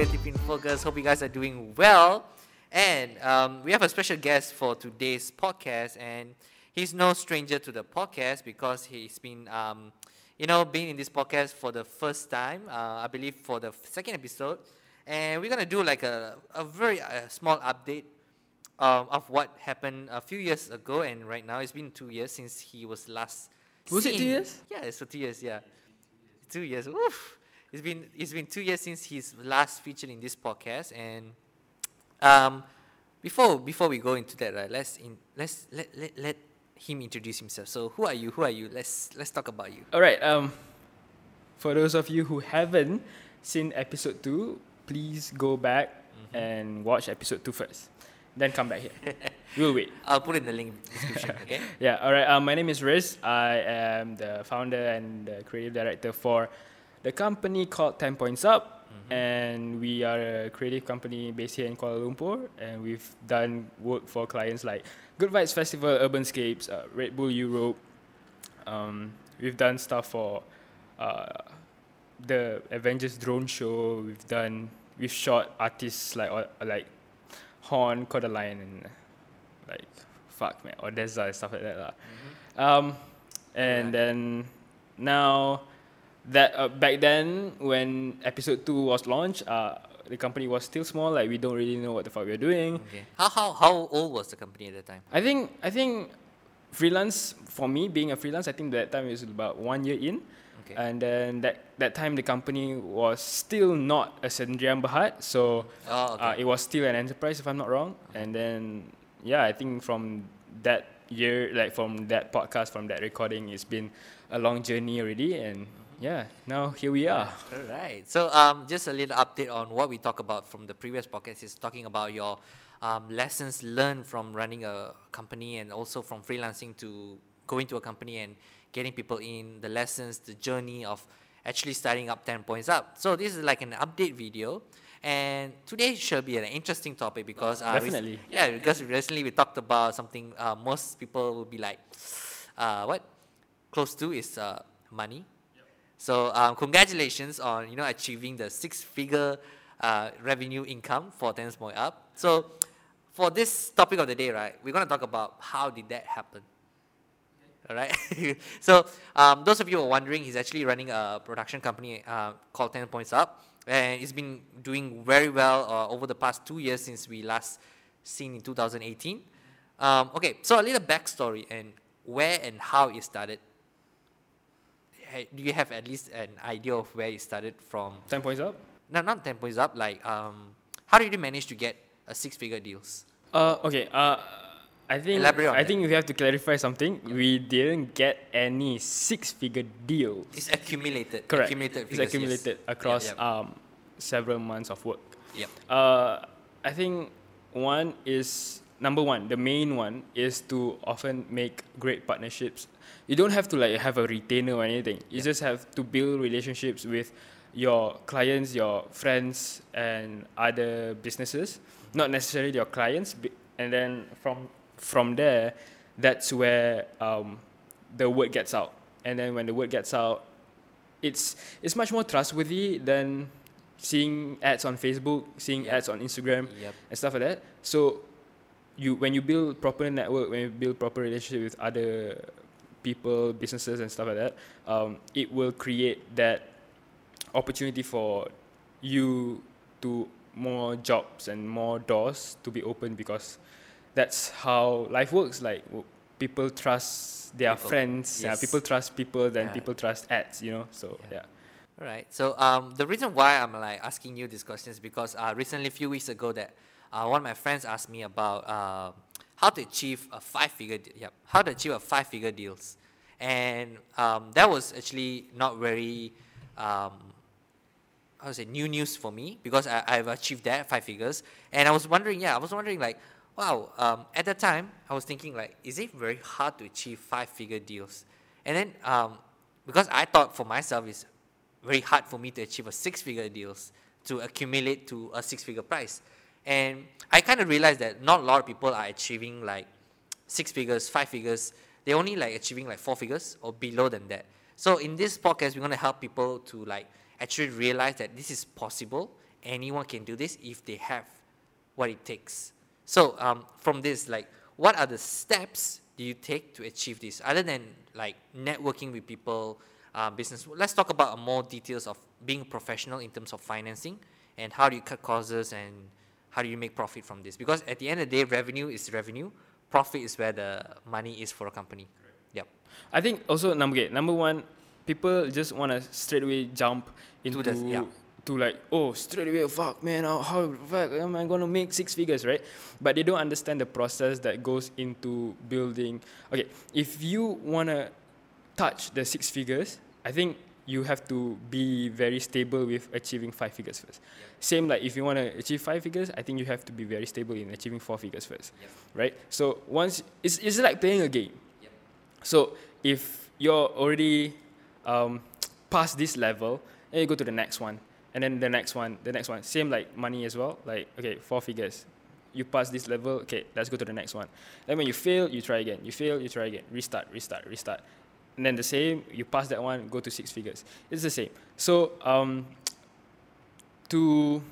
Creative in Focus. Hope you guys are doing well. And um, we have a special guest for today's podcast, and he's no stranger to the podcast because he's been, um, you know, being in this podcast for the first time. Uh, I believe for the second episode, and we're gonna do like a a very uh, small update um, of what happened a few years ago and right now. It's been two years since he was last. Was it two years? Yeah, it's for two years. Yeah, two years. Oof. It's been it's been two years since he's last featured in this podcast, and um, before before we go into that, right? Let's in let's let, let let him introduce himself. So who are you? Who are you? Let's let's talk about you. All right. Um, for those of you who haven't seen episode two, please go back and watch episode two first, then come back here. we'll wait. I'll put in the link description. Okay. Yeah. All right. Um, my name is Riz. I am the founder and the creative director for the company called Ten Points Up, and we are a creative company based here in Kuala Lumpur, and we've done work for clients like Good Vibes Festival, Urbanscapes, uh, Red Bull Europe. Um, we've done stuff for uh, the Avengers drone show. We've done we've shot artists like like Horn, Kodaline, and like fuck man, ODESZA and stuff like that lah. Um, and Alright. then now that uh, back then when episode two was launched, uh, the company was still small. Like we don't really know what the fuck we are doing. Okay. How how how old was the company at the time? I think I think freelance for me being a freelance, I think that time is about one year in. Okay. And then that, that time the company was still not a Sendirian Berhad, so Oh, okay. uh, it was still an enterprise if I'm not wrong. And then yeah, I think from that year, like from that podcast, from that recording, it's been a long journey already. And yeah, now here we are. All right. So, um, just a little update on what we talked about from the previous podcast is talking about your um, lessons learned from running a company and also from freelancing to going to a company and getting people in, the lessons, the journey of actually starting up 10 points up. So, this is like an update video. And today should be an interesting topic because uh, Definitely. yeah, because recently we talked about something uh, most people will be like, uh, what? Close to is uh, money. So um, congratulations on you know achieving the six-figure uh, revenue income for Ten Points Up. So for this topic of the day, right, we're gonna talk about how did that happen. All right. so um, those of you who are wondering, he's actually running a production company uh, called Ten Points Up, and it's been doing very well uh, over the past two years since we last seen in 2018. Um, okay, so a little backstory and where and how it started. Do you have at least an idea of where it started from? Ten points up. No, not ten points up. Like, um, how did you manage to get a six-figure deals? Uh, okay. Uh, I think I that. think we have to clarify something. We didn't get any six-figure deals. It's accumulated. Correct. Accumulated. it's figures, yes. accumulated Yeah, across yeah. um several months of work. Yep. Uh, I think one is number one. The main one is to often make great partnerships. You don't have to like have a retainer or anything. You just have to build relationships with your clients, your friends, and other businesses. Not necessarily your clients, and then from from there, that's where um, the word gets out. And then when the word gets out, it's it's much more trustworthy than seeing ads on Facebook, seeing Yep. ads on Instagram Yep. and stuff like that. So you when you build proper network, when you build proper relationship with other people, businesses and stuff like that, um, it will create that opportunity for you to more jobs and more doors to be open because that's how life works. Like people trust their People, friends. Yeah, yes. people trust people. Then Yeah. people trust ads. You know. So Yeah. yeah. All right. So um, the reason why I'm like asking you this question is because uh, recently, a few weeks ago, that uh, one of my friends asked me about uh, how to achieve a five-figure. De- yep. How to achieve a five-figure deals, and um, that was actually not very. Um, how to say new news for me because I, I've achieved that five figures, and I was wondering, yeah, I was wondering like, wow, um, at that time I was thinking like, is it very hard to achieve five-figure deals? And then um, because I thought for myself it's very hard for me to achieve a six-figure deals to accumulate to a six-figure price, and I kind of realized that not a lot of people are achieving like six figures, five figures. They're only like achieving like four figures or below than that. So in this podcast, we're gonna help people to like actually realize that this is possible anyone can do this if they have what it takes. So um, from this, like, what are the steps do you take to achieve this? Other than like networking with people, uh, business. Let's talk about more details of being professional in terms of financing and how do you cut costs and how do you make profit from this? Because at the end of the day, revenue is revenue. Profit is where the money is for a company. Yep. I think also number okay, number one, people just want to straight away jump into the- yeah. to like oh straight away fuck man how, how fuck am I gonna make six figures right? But they don't understand the process that goes into building. Okay, if you wanna touch the six figures, I think you have to be very stable with achieving five figures first. Same like if you want to achieve five figures, I think you have to be very stable in achieving four figures first, right? So once it's, it's like playing a game. So if you're already um, past this level, then you go to the next one, and then the next one, the next one. Same like money as well. Like okay, four figures. You pass this level, okay, let's go to the next one. Then when you fail, you try again. You fail, you try again. Restart, restart, restart. And then the same, you pass that one, go to six figures. It's the same. So um, to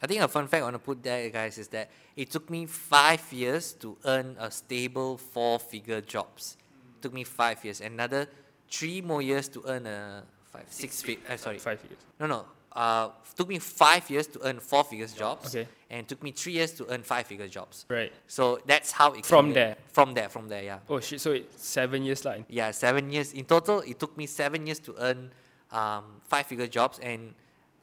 I think a fun fact I want to put there, guys, is that it took me five years to earn a stable four-figure jobs. It took me five years. Another three more years to earn a five, six fig. Uh, sorry, five figures. no, no. Uh, took me five years to earn four figures jobs. Okay. And took me three years to earn five figure jobs. Right. So that's how it From came- there. From there, from there, yeah. Oh shit! So it's seven years lah. Yeah, seven years. In total, it took me seven years to earn um, five figure jobs. And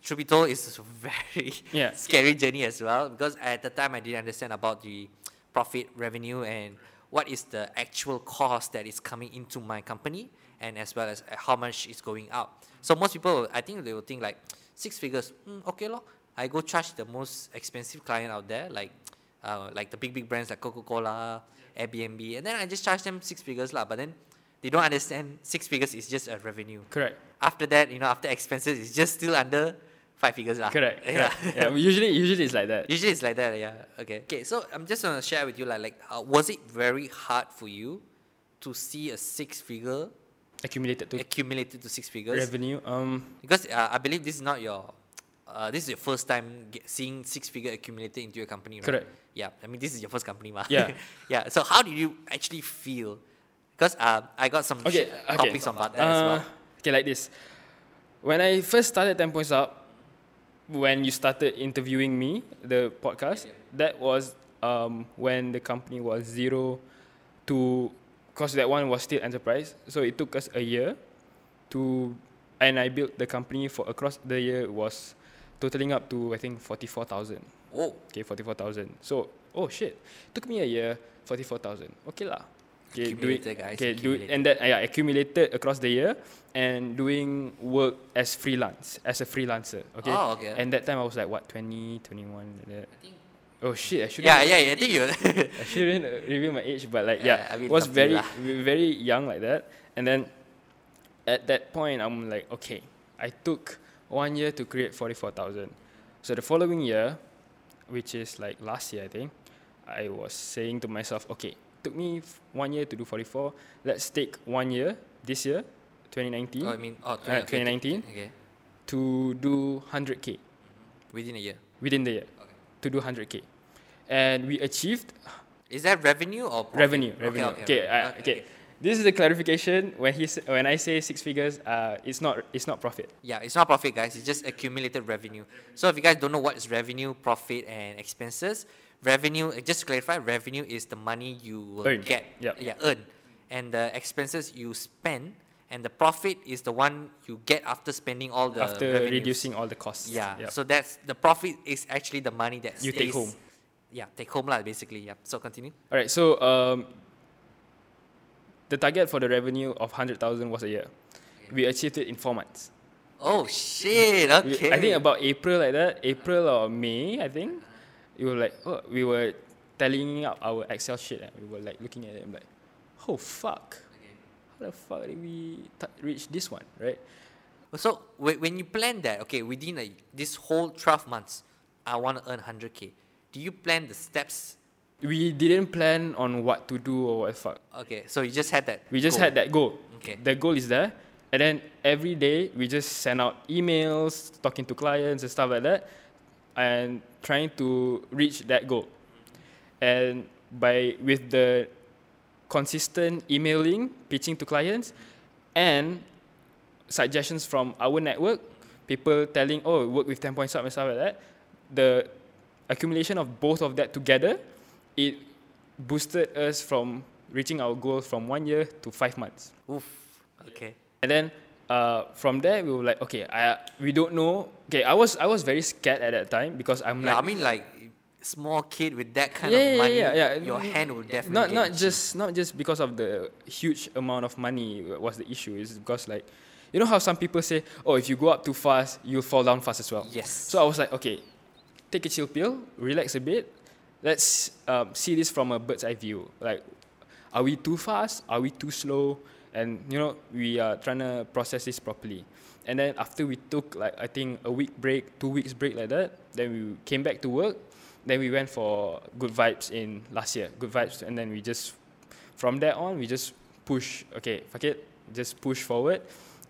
truth be told, it's a very Yeah. scary journey as well because at the time I didn't understand about the profit revenue and what is the actual cost that is coming into my company and as well as uh, how much is going out. So most people, I think they will think like six figures, mm, okay lor. I go charge the most expensive client out there, like uh, like the big big brands like Coca Cola, Airbnb, and then I just charge them six figures lah. But then they don't understand six figures is just a revenue. Correct. After that, you know, after expenses, it's just still under five figures lah. Correct. Yeah. correct. yeah. Usually, usually it's like that. Usually it's like that, yeah. Okay. Okay. So I'm just gonna share with you, like, like, uh, was it very hard for you to see a six-figure Accumulated to accumulated to six figures? revenue. Um. Because uh, I believe this is not your, uh, this is your first time get, seeing six-figure accumulated into your company, right? Correct. Yeah. I mean, this is your first company, ma. Yeah. yeah. So how do you actually feel? Because uh, I got some Okay. sh- okay. topics about that as Uh, well. Okay, like this. When I first started Ten Points Up, when you started interviewing me, the podcast, that was um, when the company was zero to, because that one was still enterprise. So it took us a year to, and I built the company for across the year was totaling up to I think forty four thousand. Oh. Okay, forty four thousand. So oh shit, took me a year, forty four thousand. Okay lah. Okay, do it. Guys, Okay, do it, and that yeah, accumulated across the year, and doing work as freelance, as a freelancer. Okay. Oh, okay. And that time I was like what 20, 21, like that. Oh shit, I shouldn't. Yeah, yeah, yeah. I think you. I shouldn't uh, reveal my age, but like Yeah, yeah, I mean, was it's up to you very lah. very young like that. And then at that point, I'm like, okay, I took one year to create forty four thousand. So the following year, which is like last year, I think, I was saying to myself, okay, took me one year to do forty four. Let's take one year this year, twenty nineteen, oh, I mean, oh, Uh, 2019? Okay. to do hundred k Within a year. within the year, Okay. To do hundred k, and we achieved Is that revenue or profit? Revenue, revenue. okay, Okay, okay, uh, okay. This is the clarification when he when I say six figures, uh, it's not it's not profit. Yeah, it's not profit, guys. It's just accumulated revenue. So if you guys don't know what is revenue, profit, and expenses, revenue, uh, just to clarify, revenue is the money you will Earn. get. Yep. Yeah, earn. And the expenses you spend, and the profit is the one you get after spending all the after revenues. reducing all the costs. Yeah. Yep. So that's the profit is actually the money that You take home. Yeah, take home lah, basically. Yeah. So continue. all right. So um, the target for the revenue of hundred thousand was a year. We achieved it in four months. Oh shit! Okay. I think about April like that, April or May, I think. We were like, oh, we were tallying up our Excel sheet. And we were like looking at it and like, oh fuck, how the fuck did we t- reach this one, right? So whe- when you plan that, okay, within a, this whole twelve months, I want to earn hundred k. Do you plan the steps? We didn't plan on what to do or what fuck. Okay, so you just had that. We just goal. had that goal. Okay. The goal is there. And then every day we just send out emails, talking to clients and stuff like that, and trying to reach that goal. And by with the consistent emailing, pitching to clients, and suggestions from our network, people telling, oh, work with 10 points up and stuff like that, the accumulation of both of that together, it boosted us from reaching our goal from one year to five months. Oof. Okay. And then uh, from there, we were like, okay, I, we don't know. Okay, I was I was very scared at that time because I'm Yeah, like, I mean like small kid with that kind Yeah, of money, yeah, yeah. your hand will definitely not not just not just because of the huge amount of money was the issue. Is because like, you know how some people say, oh, if you go up too fast, you'll fall down fast as well. Yes. So I was like, okay, take a chill pill, relax a bit. Let's um, see this from a bird's eye view. Like, are we too fast? Are we too slow? And you know, we are trying to process this properly. And then after we took like I think a week break, two weeks break like that, then we came back to work. Then we went for good vibes in last year. Good vibes, and then we just from there on we just push. Okay, fuck it, just push forward.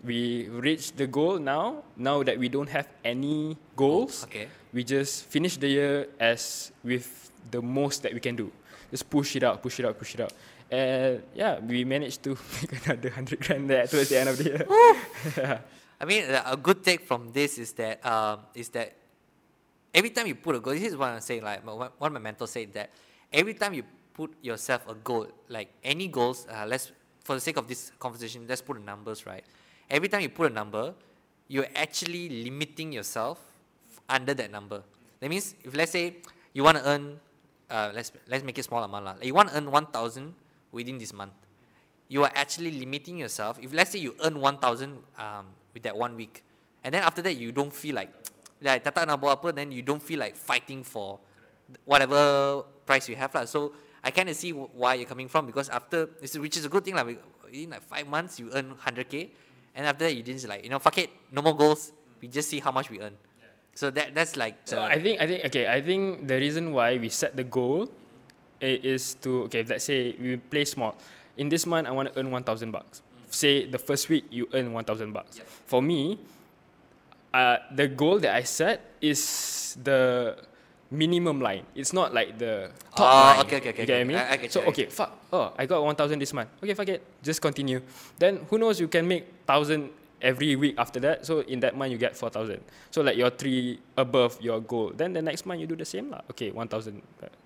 We reached the goal now. Now that we don't have any goals, Okay. we just finish the year as with the most that we can do. Just push it out, push it out, push it out. And yeah, we managed to make another hundred grand there towards the end of the year. I mean, a good take from this is that um, is that every time you put a goal, this is what I'm saying. Like my- one one of my mentors said that every time you put yourself a goal, like any goals, uh, let's for the sake of this conversation, let's put the numbers right. Every time you put a number, you're actually limiting yourself under that number. That means if let's say you want to earn, uh, let's let's make it small amount lah. Like you want to earn one thousand within this month you are actually limiting yourself. If let's say you earn 1,000 um, with that one week, and then after that you don't feel like, like tak nak buat apa, then you don't feel like fighting for whatever price you have lah. So I kind of see why you're coming from because after, it's- which is a good thing lah. In like five months you earn 100k, and after that you didn't like, you know, fuck it, no more goals. We just see how much we earn. So that that's like So I think I think okay. I think the reason why we set the goal is to okay. Let's say we play small. In this month, I want to earn one thousand bucks. Say the first week you earn one thousand bucks. For me, uh, the goal that I set is the minimum line. It's not like the top Oh, line. okay, okay, okay, You get okay. what I mean? I- I get so you, okay, fuck. Oh, I got one thousand this month. Okay, fuck it. Just continue. Then who knows? You can make thousand every week after that. So in that month you get four thousand. So like you're three above your goal. Then the next month you do the same lah. Okay, one thousand.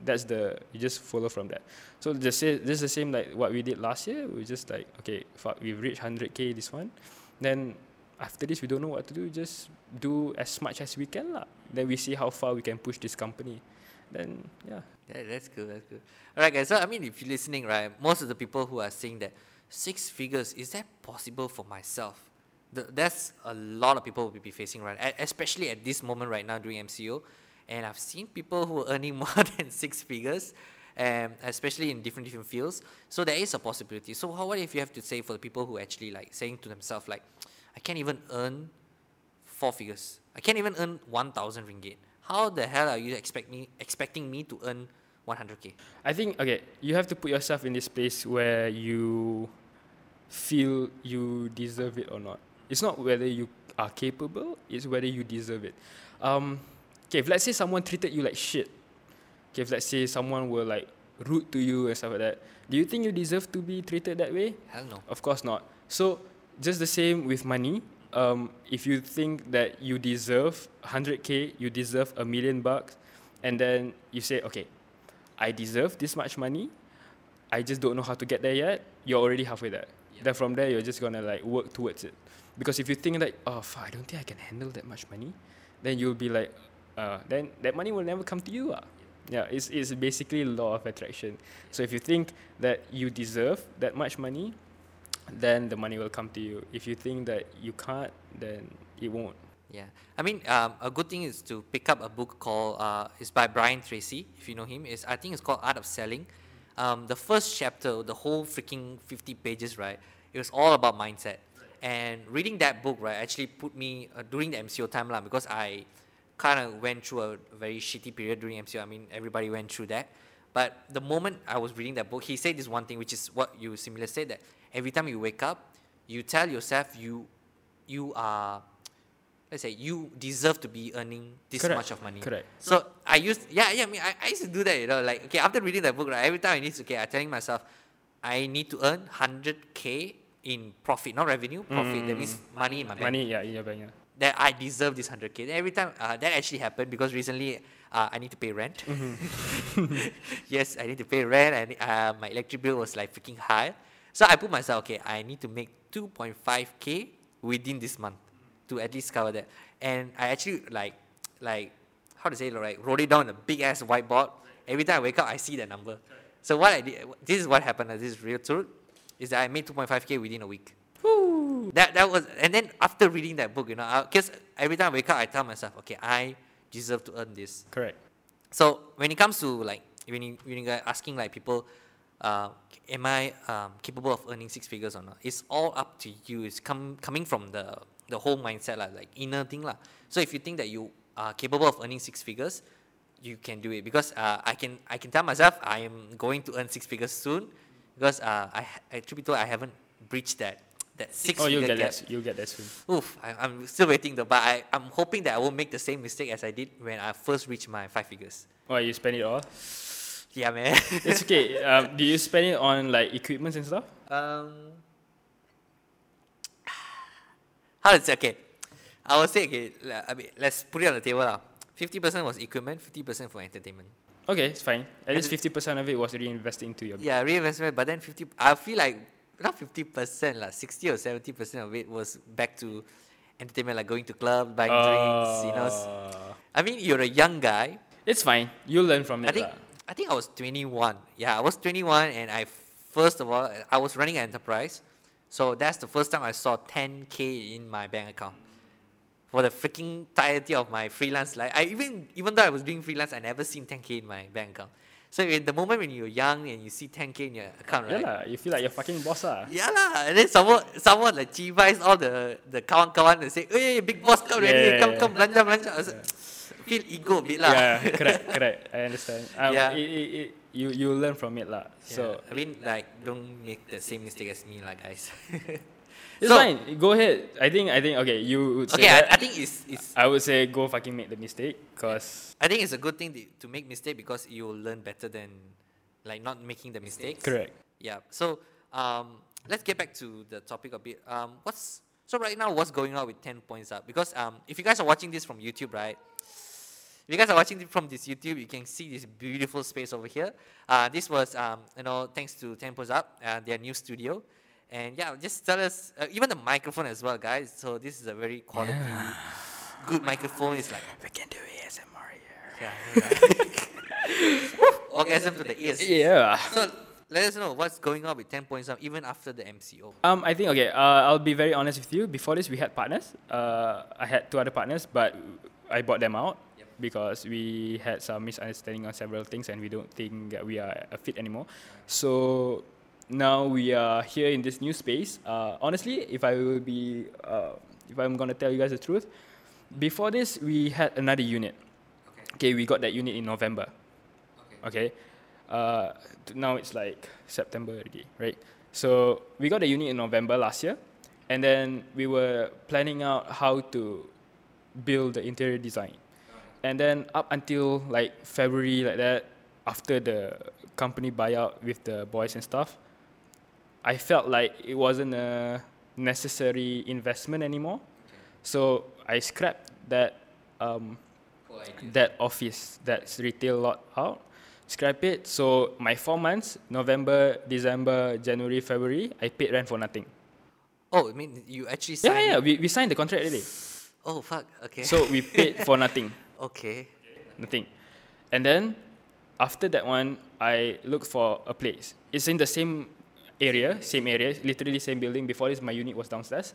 That's the you just follow from that. So just say this is the same like what we did last year. We just like okay, fuck, we've reached hundred k this one. Then after this we don't know what to do. Just do as much as we can lah. Then we see how far we can push this company. Then yeah. Yeah, that's good. That's good. All right, guys. So I mean, if you're listening, right, most of the people who are saying that six figures is that possible for myself? The, that's a lot of people will be facing right, especially at this moment right now during MCO. And I've seen people who are earning more than six figures, um, especially in different different fields. So there is a possibility. So how, what if you have to say for the people who actually like saying to themselves like, I can't even earn four figures. I can't even earn 1,000 ringgit. How the hell are you expect me expecting me to earn 100k? I think okay, you have to put yourself in this place where you feel you deserve it or not. It's not whether you are capable, it's whether you deserve it. Um, okay, if let's say someone treated you like shit, okay, if let's say someone were like rude to you and stuff like that, do you think you deserve to be treated that way? Hell no. Of course not. So just the same with money. Um, if you think that you deserve 100k, you deserve a million bucks, and then you say, okay, I deserve this much money. I just don't know how to get there yet. You're already halfway there. Then from there, you're just gonna like work towards it. Because if you think like, oh, fuck, I don't think I can handle that much money, then you'll be like, uh, then that money will never come to you. Ah. Yeah, it's, it's basically law of attraction. So if you think that you deserve that much money, then the money will come to you. If you think that you can't, then it won't. Yeah, I mean, um, a good thing is to pick up a book called uh, it's by Brian Tracy. If you know him, is I think it's called Art of Selling. Um, the first chapter, the whole freaking fifty pages, right? It was all about mindset. And reading that book, right, actually put me uh, during the MCO time lah because I kind of went through a very shitty period during MCO. I mean, everybody went through that. But the moment I was reading that book, he said this one thing, which is what you similarly said that every time you wake up, you tell yourself you you are let's say you deserve to be earning this Correct. much of money. Correct. So I used yeah yeah I mean I, I used to do that you know like okay after reading that book right every time I need to okay I'm telling myself I need to earn hundred k in profit not revenue profit that means money in my bank Money, yeah, in your bank. Yeah. that I deserve this 100k. Every time uh, that actually happened because recently uh, I need to pay rent. yes, I need to pay rent and uh, my electric bill was like freaking high. So I put myself, okay, I need to make 2.5k within this month to at least cover that. And I actually like, like, how to say it, like, wrote it down on a big ass whiteboard. Every time I wake up, I see that number. So what I did, this is what happened. This is real truth, is that I made 2.5k within a week. That that was, and then after reading that book, you know, because every time I wake up, I tell myself, okay, I deserve to earn this. Correct. So when it comes to like when you when you are asking like people, uh, am I um, capable of earning six figures or not? It's all up to you. It's come coming from the the whole mindset lah, like inner thing lah. So if you think that you are capable of earning six figures, you can do it because uh, I can I can tell myself I am going to earn six figures soon because uh, I I be told I haven't breached that that six Oh, you'll get gap. that. You'll get that soon. Oof, I, I'm still waiting though, but I, I'm hoping that I won't make the same mistake as I did when I first reached my five figures. Oh, you spend it all. Yeah, man. It's okay. Um, do you spend it on like equipments and stuff? um, how to say? Okay, I would say okay. I mean, let's put it on the table now. Fifty percent was equipment, fifty percent for entertainment. Okay, it's fine. At And least fifty percent of it was reinvested into your. Yeah, reinvestment, but then fifty. I feel like not fifty percent, like sixty or seventy percent of it was back to entertainment, like going to club, buying drinks. You know, Uh, I mean, you're a young guy. it's fine. You'll learn from it. I think lah. I think I was 21. Yeah, I was 21, and I first of all I was running an enterprise, so that's the first time I saw 10k in my bank account. For the freaking entirety of my freelance life, I even even though I was doing freelance, I never seen 10k in my bank account. So in the moment when you're young and you see 10k in your account, Yeah right? lah. You feel like you're fucking boss lah. Yeah lah, and then someone someone like chivies all the the kawan kawan and say, hey big boss come ready, Yeah. come come belanja belanja. Like, Feel ego a bit lah. Yeah, correct, correct. I understand. Um, Yeah. It, it, it, you you learn from it lah. So Yeah, I mean, like, don't make the same mistake as me, like guys. it's So- fine. Go ahead. I think I think okay. You would say okay, that. I, I think it's it's I would say go fucking make the mistake because I think it's a good thing to, to make mistake because you'll learn better than like not making the mistakes. correct. Yeah. So um, let's get back to the topic a bit. Um, what's so right now? What's going on with ten points up? Because um, if you guys are watching this from YouTube, right? If you guys are watching from this YouTube, you can see this beautiful space over here. Uh, this was um, you know thanks to Ten Points Up, uh, their new studio. And yeah, just tell us uh, even the microphone as well, guys. So this is a very quality, good microphone. It's like We can do ASMR here. yeah, orgasm to the ears. Yeah. So let us know what's going on with 10 points up even after the MCO. Um, I think okay. Uh, I'll be very honest with you. Before this, we had partners. Uh, I had two other partners, but I bought them out Yep. Because we had some misunderstanding on several things, and we don't think that we are a fit anymore. So now we are here in this new space. Uh, honestly, if I will be, uh, if I'm gonna tell you guys the truth, before this we had another unit. Okay, we got that unit in November. Okay. Uh, t- now it's like September already, right? So we got the unit in November last year, and then we were planning out how to build the interior design. And then up until like February, like that, after the company buyout with the boys and stuff, I felt like it wasn't a necessary investment anymore. So I scrapped that um, that office, that retail lot out, scrap it. So my four months, November, December, January, February, I paid rent for nothing. Oh, I mean, you actually Yeah, signed yeah, it? we, we signed the contract already. Oh, fuck. Okay. So we paid for nothing, okay. nothing. And then after that one, I looked for a place. It's in the same area, same area, literally same building. Before this, my unit was downstairs.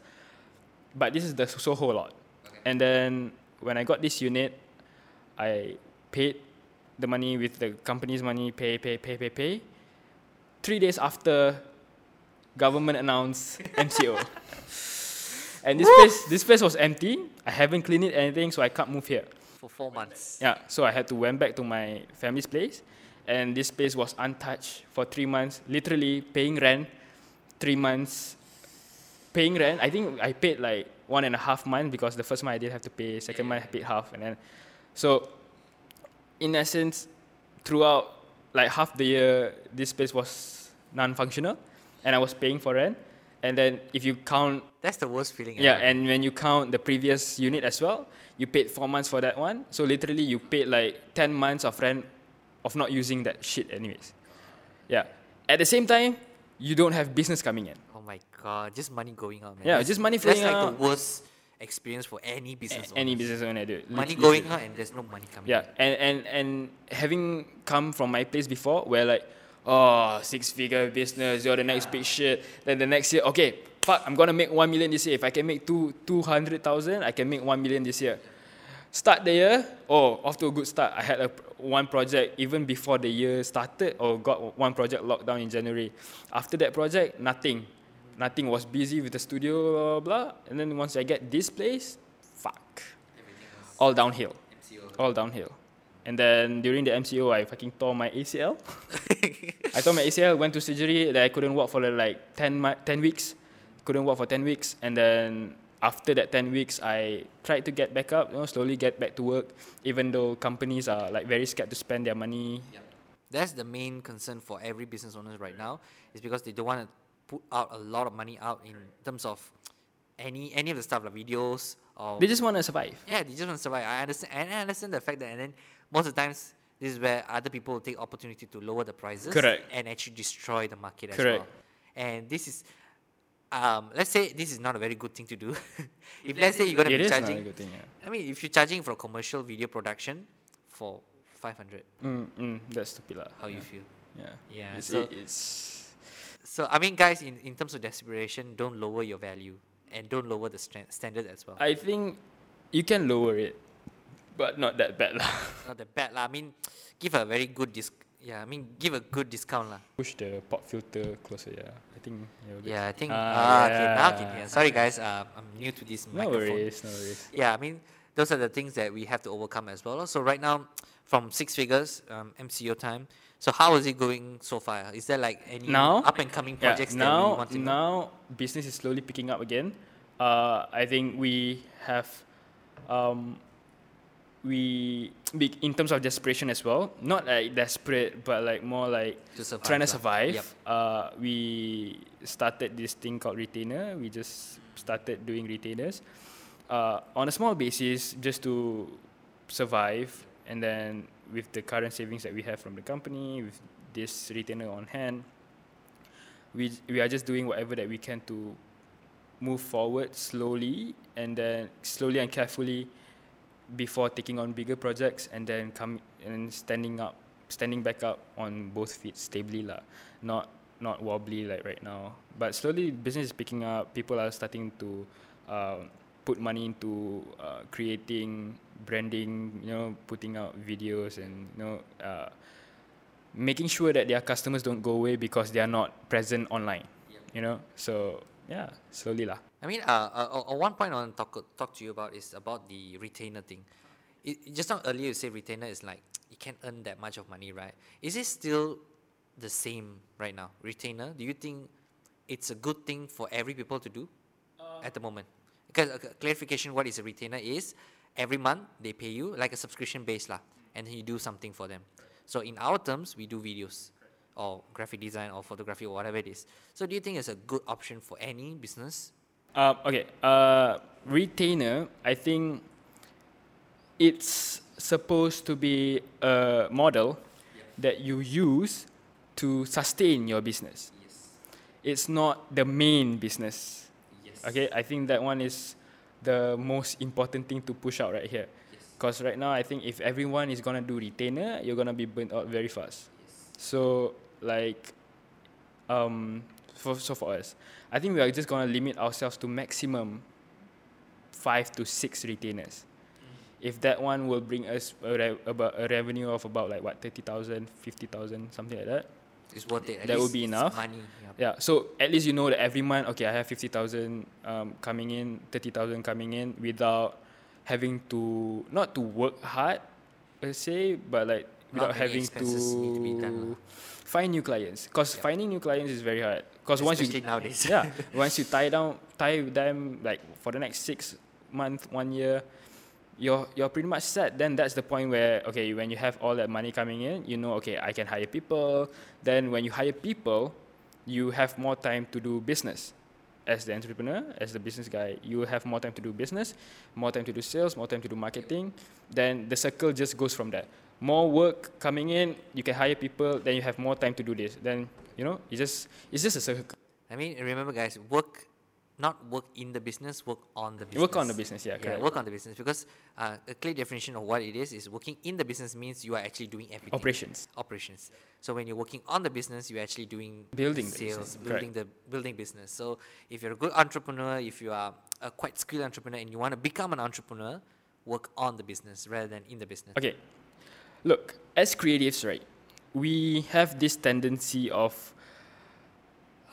But this is the Soho lot. And then when I got this unit, I paid the money with the company's money, pay, pay, pay, pay, pay. Three days after, government announced MCO. and this place, this place was empty. I haven't cleaned it anything, so I can't move here. For four months. Yeah, so I had to went back to my family's place, and this place was untouched for three months, literally paying rent, three months paying rent. I think I paid like one and a half month because the first month I didn't have to pay. Second month I paid half, and then so in essence, throughout like half the year, this place was non-functional, and I was paying for rent. And then if you count, That's the worst feeling. yeah, ever. and when you count the previous unit as well, you paid four months for that one. So literally, you paid like ten months of rent of not using that shit, anyways. Yeah. At the same time, you don't have business coming in. oh my god, just money going out, man. Yeah, That's- just money flowing That's like out. the worst experience for any A- business. any business owner, dude. money going out and there's no money coming. Yeah, and, and and having come from my place before, where like, oh, six figure business, you're the next big shit. Then the next year, okay, fuck, I'm gonna make one million this year. If I can make two two hundred thousand, I can make one million this year. Start the year, oh, off to a good start. I had a one project even before the year started, or got one project locked down in January. After that project, nothing, nothing. Was busy with the studio, blah, blah, and then once I get this place, fuck, all downhill all downhill. And then during the MCO, I fucking tore my ACL. I tore my ACL, went to surgery, then I couldn't walk for like 10, 10 weeks. Couldn't walk for 10 weeks. And then after that 10 weeks, I tried to get back up, you know, slowly get back to work, even though companies are like very scared to spend their money. That's the main concern for every business owners right now, is because they don't want to put out a lot of money out in terms of any any of the stuff like videos or They just want to survive. yeah, they just want to survive. I understand, and I understand the fact that, and then most of the times, this is where other people will take opportunity to lower the prices, Correct. and actually destroy the market as Correct. well. And this is, um, let's say this is not a very good thing to do. if let's say you're gonna It be is not a good thing, yeah. I mean, if you're charging for commercial video production for five hundred, Mm, mm, that's stupid lah. how yeah. you feel? Yeah. Yeah, It's, so- it- it's So I mean, guys, in, in terms of desperation, don't lower your value and don't lower the stra- standard as well. I think you can lower it, but not that bad lah. not that bad lah. I mean, give a very good disc. Yeah, I mean, give a good discount lah. Push the pop filter closer, yeah. I think you're. Yeah, I think. Ah, Ah, okay, now I can yeah. hear. Sorry, guys. Uh, I'm new to this No microphone. worries, no worries. Yeah, I mean, those are the things that we have to overcome as well. So right now, from six figures, um, MCO time. So how is it going so far? Is there like any Now? up and coming Yeah, projects that we now want to know? now business is slowly picking up again. Uh, I think we have, um, we in terms of desperation as well. Not like desperate, but like more like To survive trying to survive. Yep. Uh, we started this thing called retainer. We just started doing retainers uh, on a small basis just to survive. And then with the current savings that we have from the company, with this retainer on hand, we we are just doing whatever that we can to move forward slowly and then slowly and carefully before taking on bigger projects and then come and standing up standing back up on both feet stably lah. Not not wobbly like right now. But slowly business is picking up. People are starting to uh, put money into uh, creating branding you know putting out videos and you know uh, making sure that their customers don't go away because they are not present online you know? So yeah slowly lah I mean, uh, uh, uh, one point I want to talk, talk to you about is about the retainer thing. It, it- just now earlier you say retainer is like you can't earn that much of money, right? Is it still the same right now? Retainer? Do you think it's a good thing for every people to do at the moment? Because uh, clarification, what is a retainer is every month they pay you like a subscription base lah, and then you do something for them. So in our terms, we do videos or graphic design or photography or whatever it is. So do you think it's a good option for any business? Uh, okay, uh, retainer, I think it's supposed to be a model that you use to sustain your business. Yes. It's not the main business. Yes. Okay, I think that one is the most important thing to push out right here. Because right now, I think if everyone is gonna do retainer, you're gonna be burnt out very fast. Yes. So, like, um, for, so for us, I think we are just gonna limit ourselves to maximum five to six retainers. If that one will bring us a re- about a revenue of about like what 30,000, 50,000, something like that. It's worth it. At That would be enough. Money. Yeah. Yeah, so at least you know that every month, okay, I have 50,000 um, coming in, 30,000 coming in without having to, not to work hard per se, but like without having to, need to be done find new clients. Because Yeah. finding new clients is very hard. Because once you nowadays. yeah, once you tie down, tie them like for the next six month, one year, you're you're pretty much set. Then that's the point where okay, when you have all that money coming in, you know, okay, I can hire people. Then when you hire people, you have more time to do business. As the entrepreneur, as the business guy, you have more time to do business, more time to do sales, more time to do marketing. Then the circle just goes from there. More work coming in, you can hire people. Then you have more time to do this. Then you know, it's just it's just a circle. I mean, remember, guys, work, not work in the business, work on the business. Work on the business, yeah, Yeah, work on the business because uh, a clear definition of what it is is working in the business means you are actually doing everything. Operations. Operations. So when you're working on the business, you're actually doing Building the sales, business, building the building business. So if you're a good entrepreneur, if you are a quite skilled entrepreneur, and you want to become an entrepreneur, work on the business rather than in the business. Okay. Look, as creatives, right, we have this tendency of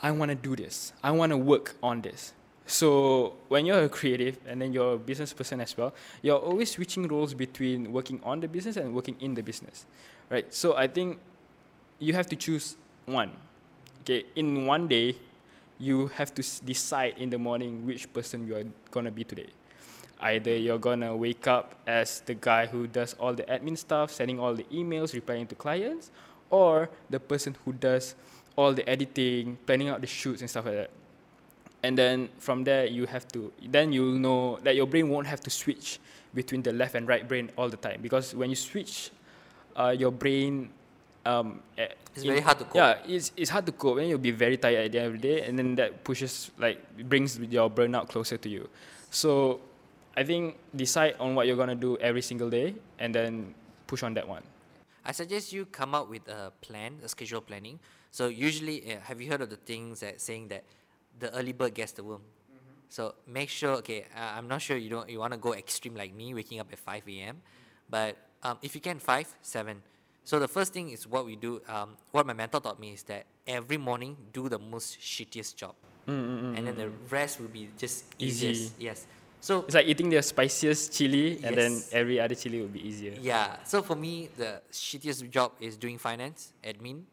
I want to do this. I want to work on this. So when you're a creative and then you're a business person as well, you're always switching roles between working on the business and working in the business, right? So I think you have to choose one. Okay, in one day, you have to decide in the morning which person you are gonna be today. Either you're gonna wake up as the guy who does all the admin stuff, sending all the emails, replying to clients, or the person who does all the editing, planning out the shoots and stuff like that. And then from there, you have to, then you'll know that your brain won't have to switch between the left and right brain all the time. Because when you switch, uh, your brain, um, It's in- very hard to cope. Yeah, it's, it's hard to cope, and you'll be very tired at the end of the day, and then that pushes, like, brings your burnout closer to you. So I think decide on what you're gonna do every single day, and then push on that one. I suggest you come up with a plan, a schedule planning. So usually, uh, have you heard of the things that saying that the early bird gets the worm? So make sure. Okay, uh, I'm not sure you don't you want to go extreme like me, waking up at 5 a.m. But um, if you can, five, seven. So the first thing is what we do. Um, what my mentor taught me is that every morning do the most shittiest job, and then the rest will be just Easy. easiest. Yes. So It's like eating the spiciest chili, and then Yes. every other chili will be easier. Yeah. So for me, the shittiest job is doing finance, admin,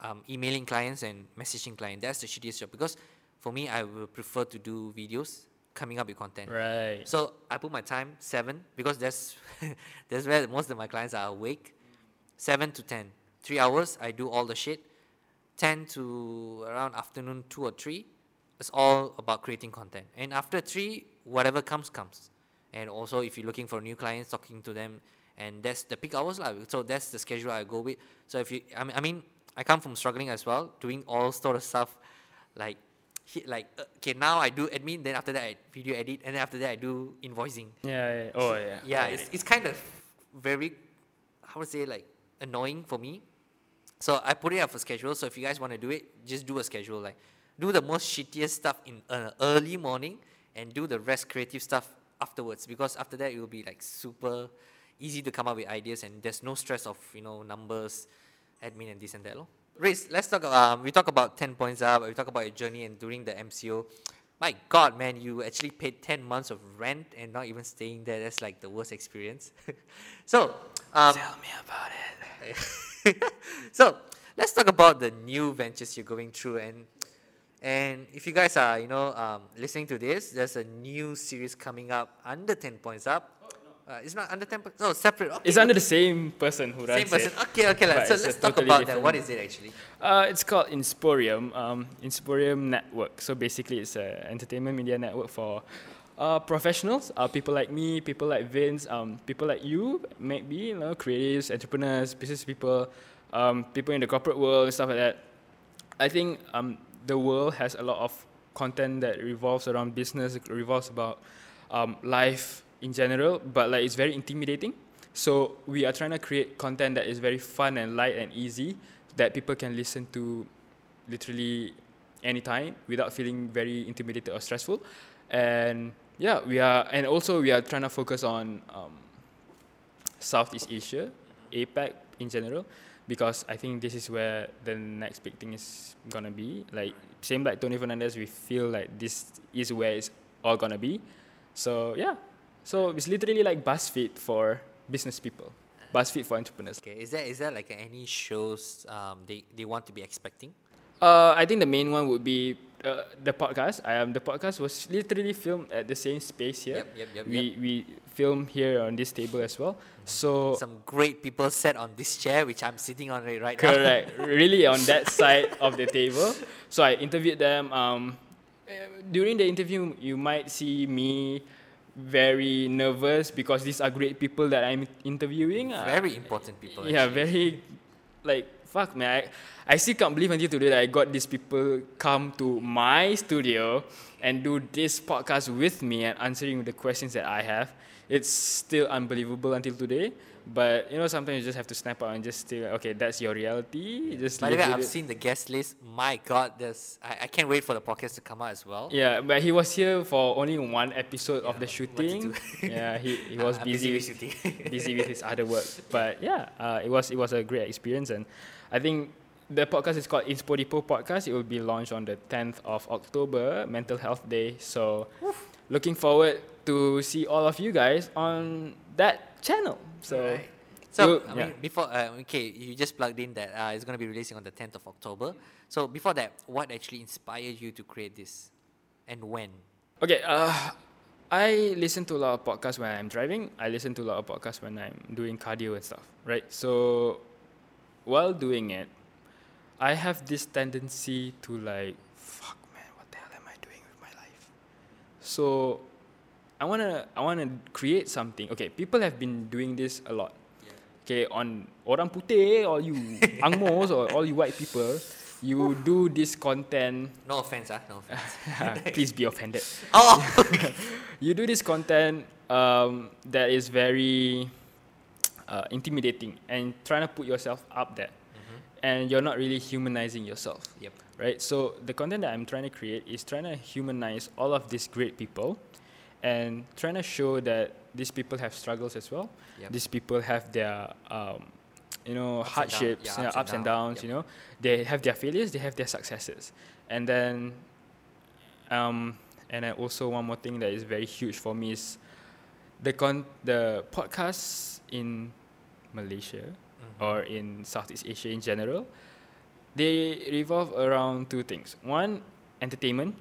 um, emailing clients, and messaging clients. That's the shittiest job because for me, I will prefer to do videos, coming up with content. Right. So I put my time seven because that's that's where most of my clients are awake. Seven to ten, three hours. I do all the shit. Ten to around afternoon two or three. It's all about creating content. And after three, whatever comes comes. And also, if you're looking for new clients, talking to them, and that's the peak hours lah. So that's the schedule I go with. So if you, I mean, I mean, I come from struggling as well, doing all sort of stuff, like, like, uh, okay, now I do admin, then after that I video edit, and then after that I do invoicing. Yeah. yeah. Oh yeah. Yeah, it's, it's kind of very, how to say, like annoying for me. So I put it up for schedule. So if you guys want to do it, just do a schedule. Like, do the most shittiest stuff in uh, early morning, and do the rest creative stuff afterwards. Because after that, it will be like super easy to come up with ideas, and there's no stress of you know numbers, admin, and this and that. Riz, let's talk. Um, we talk about ten points up. We talk about your journey and during the MCO. My God, man, you actually paid ten months of rent and not even staying there. That's like the worst experience. so, um, Tell me about it. so let's talk about the new ventures you're going through and and if you guys are you know um, listening to this there's a new series coming up under 10 points up uh, it's not under 10 points no separate okay, It's under the same person who runs it. same person it. okay okay But so let's talk totally about that What is it actually Uh, it's called Insporium, um, Insporium Network. So basically, it's an entertainment media network for uh, professionals, uh, people like me, people like Vince, um, people like you, maybe you know, creatives, entrepreneurs, business people, um, people in the corporate world and stuff like that. I think um, the world has a lot of content that revolves around business, revolves about um, life in general, but like it's very intimidating. So we are trying to create content that is very fun and light and easy that people can listen to literally anytime without feeling very intimidated or stressful. And yeah, we are, and also we are trying to focus on um, Southeast Asia, APAC in general, because I think this is where the next big thing is gonna be. Like same like Tony Fernandes, we feel like this is where it's all gonna be. So yeah, so it's literally like BuzzFeed for business people, BuzzFeed for entrepreneurs. Okay, is there is there like any shows um they, they want to be expecting? Uh, I think the main one would be uh, the podcast. Um, the podcast was literally filmed at the same space here. Yep, yep, yep, we yep. we film here on this table as well. So Some great people sat on this chair which I'm sitting on it right now. correct, really on that side of the table. So I interviewed them. Um, during the interview, you might see me very nervous because these are great people that I'm interviewing. Uh, Very important people. yeah, actually. very like fuck man. I, I still can't believe until today that I got these people come to my studio and do this podcast with me and answering the questions that I have. It's still unbelievable until today. But you know, sometimes you just have to snap out and just still okay, that's your reality. Just By the way, I've it. seen the guest list. My God, there's I, I can't wait for the podcast to come out as well. Yeah, but he was here for only one episode of the Yeah, what to shooting. yeah, he, he was I'm busy, with with shooting. busy with his other work. But yeah, uh, it was it was a great experience, and I think the podcast is called Inspo Depot Podcast. It will be launched on the 10th of October, Mental Health Day. So, looking forward to see all of you guys on that channel. So. Right. So, I yeah. mean, before, uh, okay, you just plugged in that uh, it's going to be releasing on the 10th of October. So, before that, what actually inspired you to create this and when? Okay, uh, I listen to a lot of podcasts when I'm driving. I listen to a lot of podcasts when I'm doing cardio and stuff, right? So while doing it, I have this tendency to like, fuck man, what the hell am I doing with my life? So I wanna I wanna create something. Okay, people have been doing this a lot. Okay, on orang putih, or you angmos or all you white people, you do this content. No offense, ah, no offense. Please be offended oh, you do this content um, that is very uh, intimidating and trying to put yourself up there and you're not really humanizing yourself yep. Right so the content that i'm trying to create is trying to humanize all of these great people and trying to show that these people have struggles as well Yep. these people have their um, you know Ups and down- hardships yeah, yeah, ups and ups and down, downs yep. you know they have their failures they have their successes and then um, and then also one more thing that is very huge for me is the con the podcasts in Malaysia Mhm. or in Southeast Asia in general, they revolve around two things. One, entertainment.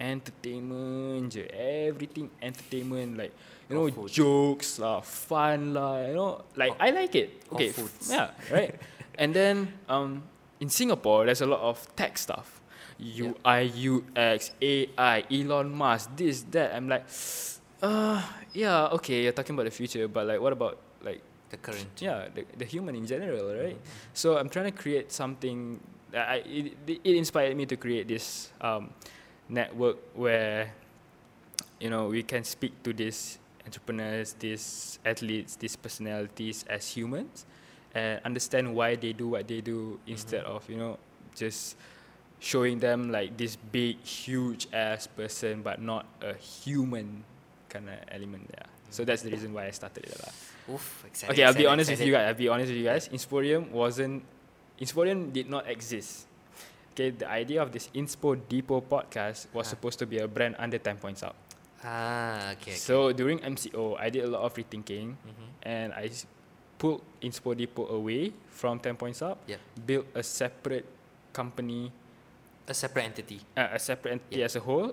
Entertainment je. Everything entertainment like you know food. jokes lah, fun lah, you know. Like Or- I like it. Okay. Yeah, right. and then um in Singapore there's a lot of tech stuff. UI, UX, AI, Elon Musk, this, that. I'm like, uh, yeah, okay, you're talking about the future, but like, what about like The current. yeah the, the human in general right so i'm trying to create something I, it, it inspired me to create this um, network where you know we can speak to these entrepreneurs these athletes these personalities as humans and understand why they do what they do instead of you know just showing them like this big huge ass person but not a human kind of element there so that's the reason why i started it. Oof, excited, Okay, I'll be excited, honest with you guys. I'll be honest with you guys. Insporium wasn't. Insporium did not exist. Okay, the idea of this Inspo Depot podcast was Ah. supposed to be a brand under 10 points up. Ah, okay. okay. So during MCO, I did a lot of rethinking Mhm. and I pulled Inspo Depot away from 10 points up, Yep. built a separate company, A separate entity. uh, a separate entity Yep. as a whole,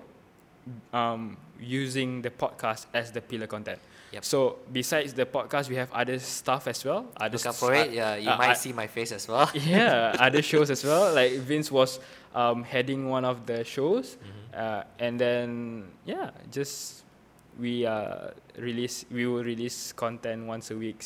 um, using the podcast as the pillar content. Yep. So besides the podcast, we have other stuff as well. Other Look s- for uh, it. Yeah, you uh, might I- see my face as well. yeah, other shows as well. Like Vince was um, heading one of the shows, Mhm. uh, and then yeah, just we uh, release. We will release content once a week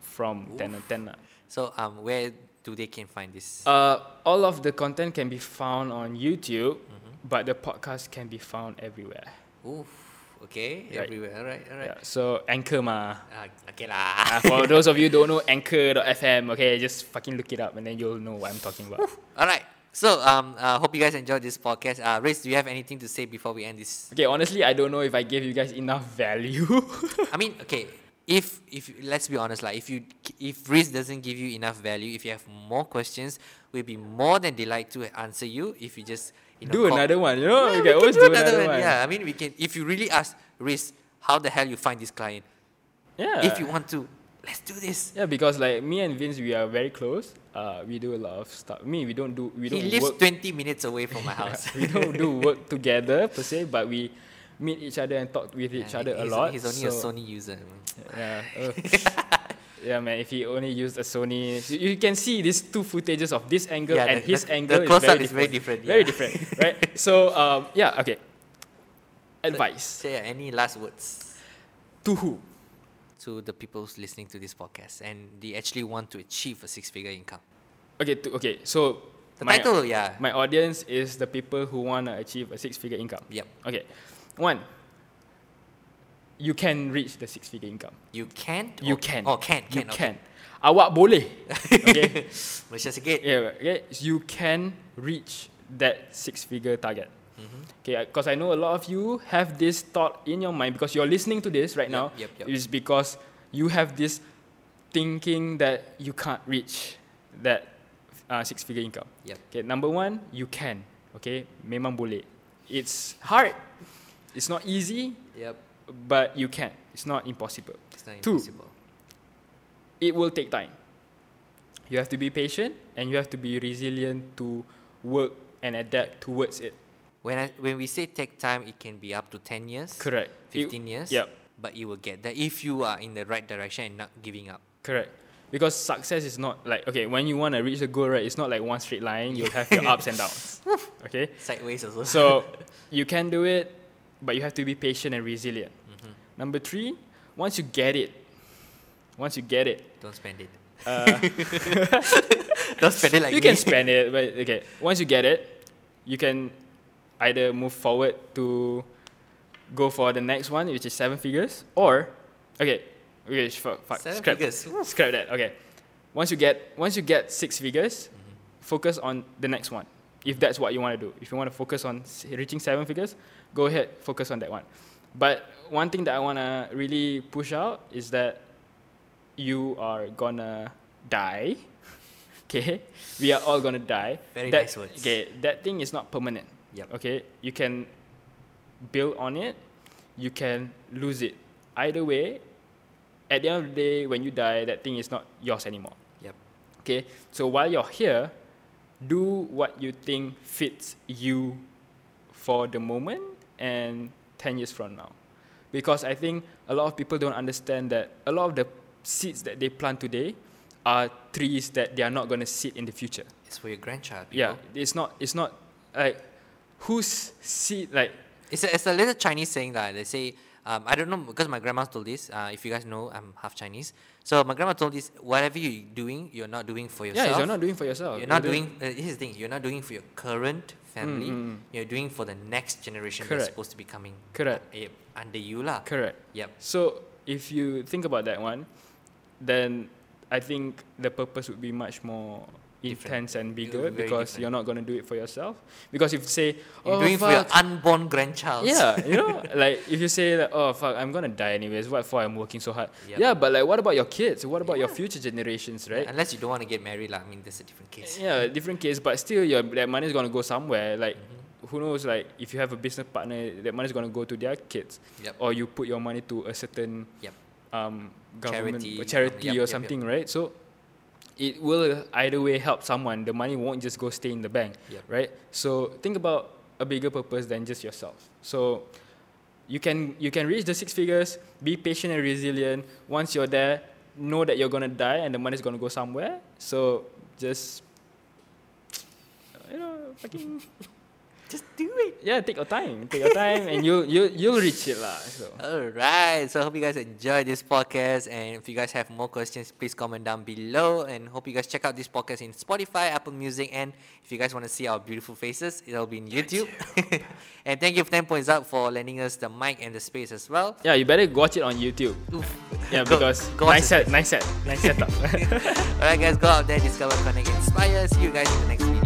from ten to ten. So, um, where do they can find this? Uh, all of the content can be found on YouTube, Mhm. but the podcast can be found everywhere. Oof. Okay. Right. Everywhere. All right. All right. Yeah, so Anchor ma. Ah, okay lah. Uh, for those of you don't know Anchor.fm, okay, just fucking look it up and then you'll know what I'm talking about. All right. So, um, uh, hope you guys enjoyed this podcast. Uh, Riz, do you have anything to say before we end this? Okay, honestly, I don't know if I gave you guys enough value. I mean, okay. If if let's be honest, like if you if Riz doesn't give you enough value, if you have more questions, we'll be more than delighted to answer you. If you just you know, do call- another one, you know? Yeah, you we can always do another, one. Yeah, I mean, we can. If you really ask Riz, how the hell you find this client? Yeah. If you want to, let's do this. Yeah, because like me and Vince, we are very close. Uh, we do a lot of stuff. Me, we don't do we don't He lives work. 20 minutes away from my house. we don't do work together per se, but we meet each other and talk with each Yeah, other a lot. He's only a Sony user. Yeah. uh, yeah, man. If he only used a Sony, you you can see these two footages of this angle Yeah, and the- his the- angle. the close-up is is very different, Very yeah. different, right? So, um, yeah. Okay. Advice So yeah, any last words to who? to the people listening to this podcast and they actually want to achieve a six-figure income? Okay. To, okay. So The my, title, yeah. my audience is the people who want to achieve a six-figure income. Yep. Okay. One. You can reach the six-figure income. You can. You or- can. Oh, can. You Can. okay. can. Awak boleh. okay. Malaysia Sikit. Yeah, okay. You can reach that six-figure target. Mm-hmm. Okay, because I know a lot of you have this thought in your mind because you're listening to this right Yep, now. yep, yep. Is because you have this thinking that you can't reach that uh, six-figure income. Yep. Okay, number one, you can. Okay, memang boleh. It's hard. It's not easy, Yep. but you can. It's not impossible. It's not Two. impossible. it will take time. You have to be patient and you have to be resilient to work and adapt towards it. When I, when we say take time, it can be up to 10 years. Correct. It- 15 years. Yep. But you will get there if you are in the right direction and not giving up. Correct. Because success is not like okay, when you want to reach a goal, right? It's not like one straight line. You'll have your ups and downs. Okay. Sideways also. So you can do it, but you have to be patient and resilient. Mm-hmm. Number three, once you get it, once you get it, don't spend it. uh, Don't spend it like you me. can spend it, but okay. Once you get it, you can either move forward to go for the next one, which is seven figures, or okay, okay, fuck, fuck, Seven scrap, figures. scrap that. Okay, once you get once you get six figures, Mm-hmm. focus on the next one. If that's what you want to do, if you want to focus on reaching seven figures, go ahead, focus on that one. But one thing that I want to really push out is that you are gonna die. Okay, we are all gonna die. Very that, nice words. Okay, that thing is not permanent. Yep. Okay, you can build on it, you can lose it. Either way, at the end of the day, when you die, that thing is not yours anymore. Yep. Okay, so while you're here, do what you think fits you for the moment and 10 years from now. Because I think a lot of people don't understand that a lot of the seeds that they plant today are trees that they are not going to sit in the future. It's for your grandchild. People. Yeah, it's not, it's not like whose seed, like, It's a, it's a little Chinese saying that they say, um, I don't know because my grandma told this. Uh, if you guys know, I'm half Chinese. So my grandma told this: whatever you're doing, you're not doing for yourself. yeah, you're not doing for yourself. You're not You're doing. Uh, here's the thing: you're not doing for your current family. Mm, mm, You're doing for the next generation Correct. that's supposed to be coming Correct. uh, under you lah. Correct. Yep. So if you think about that one, then I think the purpose would be much more Different. intense and It bigger would be very because different. you're not going to do it for yourself. Because if you say, You're oh, doing it for your unborn grandchild. yeah, you know, like if you say that, oh fuck, I'm gonna die anyways. What for? I'm working so hard. Yep. Yeah, but like, what about your kids? What about your future generations, right? Unless you don't want to get married, lah. I mean, that's a different case. Yeah, different case, but still, your that money is gonna go somewhere. Like, Mm-hmm. who knows? Like, if you have a business partner, that money is gonna go to their kids, Yep. or you put your money to a certain Yep. um, government Charity, or um, charity yep, or something, right? So it will either way help someone. The money won't just go stay in the bank, Yep. right? So think about a bigger purpose than just yourself. So you can you can reach the six figures. Be patient and resilient. Once you're there, know that you're gonna die and the money's gonna go somewhere. So just you know, fucking Just do it. yeah, take your time, take your time, and you you you'll reach it lah. So. Alright, so I hope you guys enjoy this podcast. And if you guys have more questions, please comment down below. And hope you guys check out this podcast in Spotify, Apple Music, and if you guys want to see our beautiful faces, it'll be in YouTube. and thank you, 10 Points Up, for lending us the mic and the space as well. Yeah, you better watch it on YouTube. Oof. Yeah, Go- because go watch nice set, nice set, nice setup. Alright, guys, go out there, discover, connect, inspire. See you guys in the next video.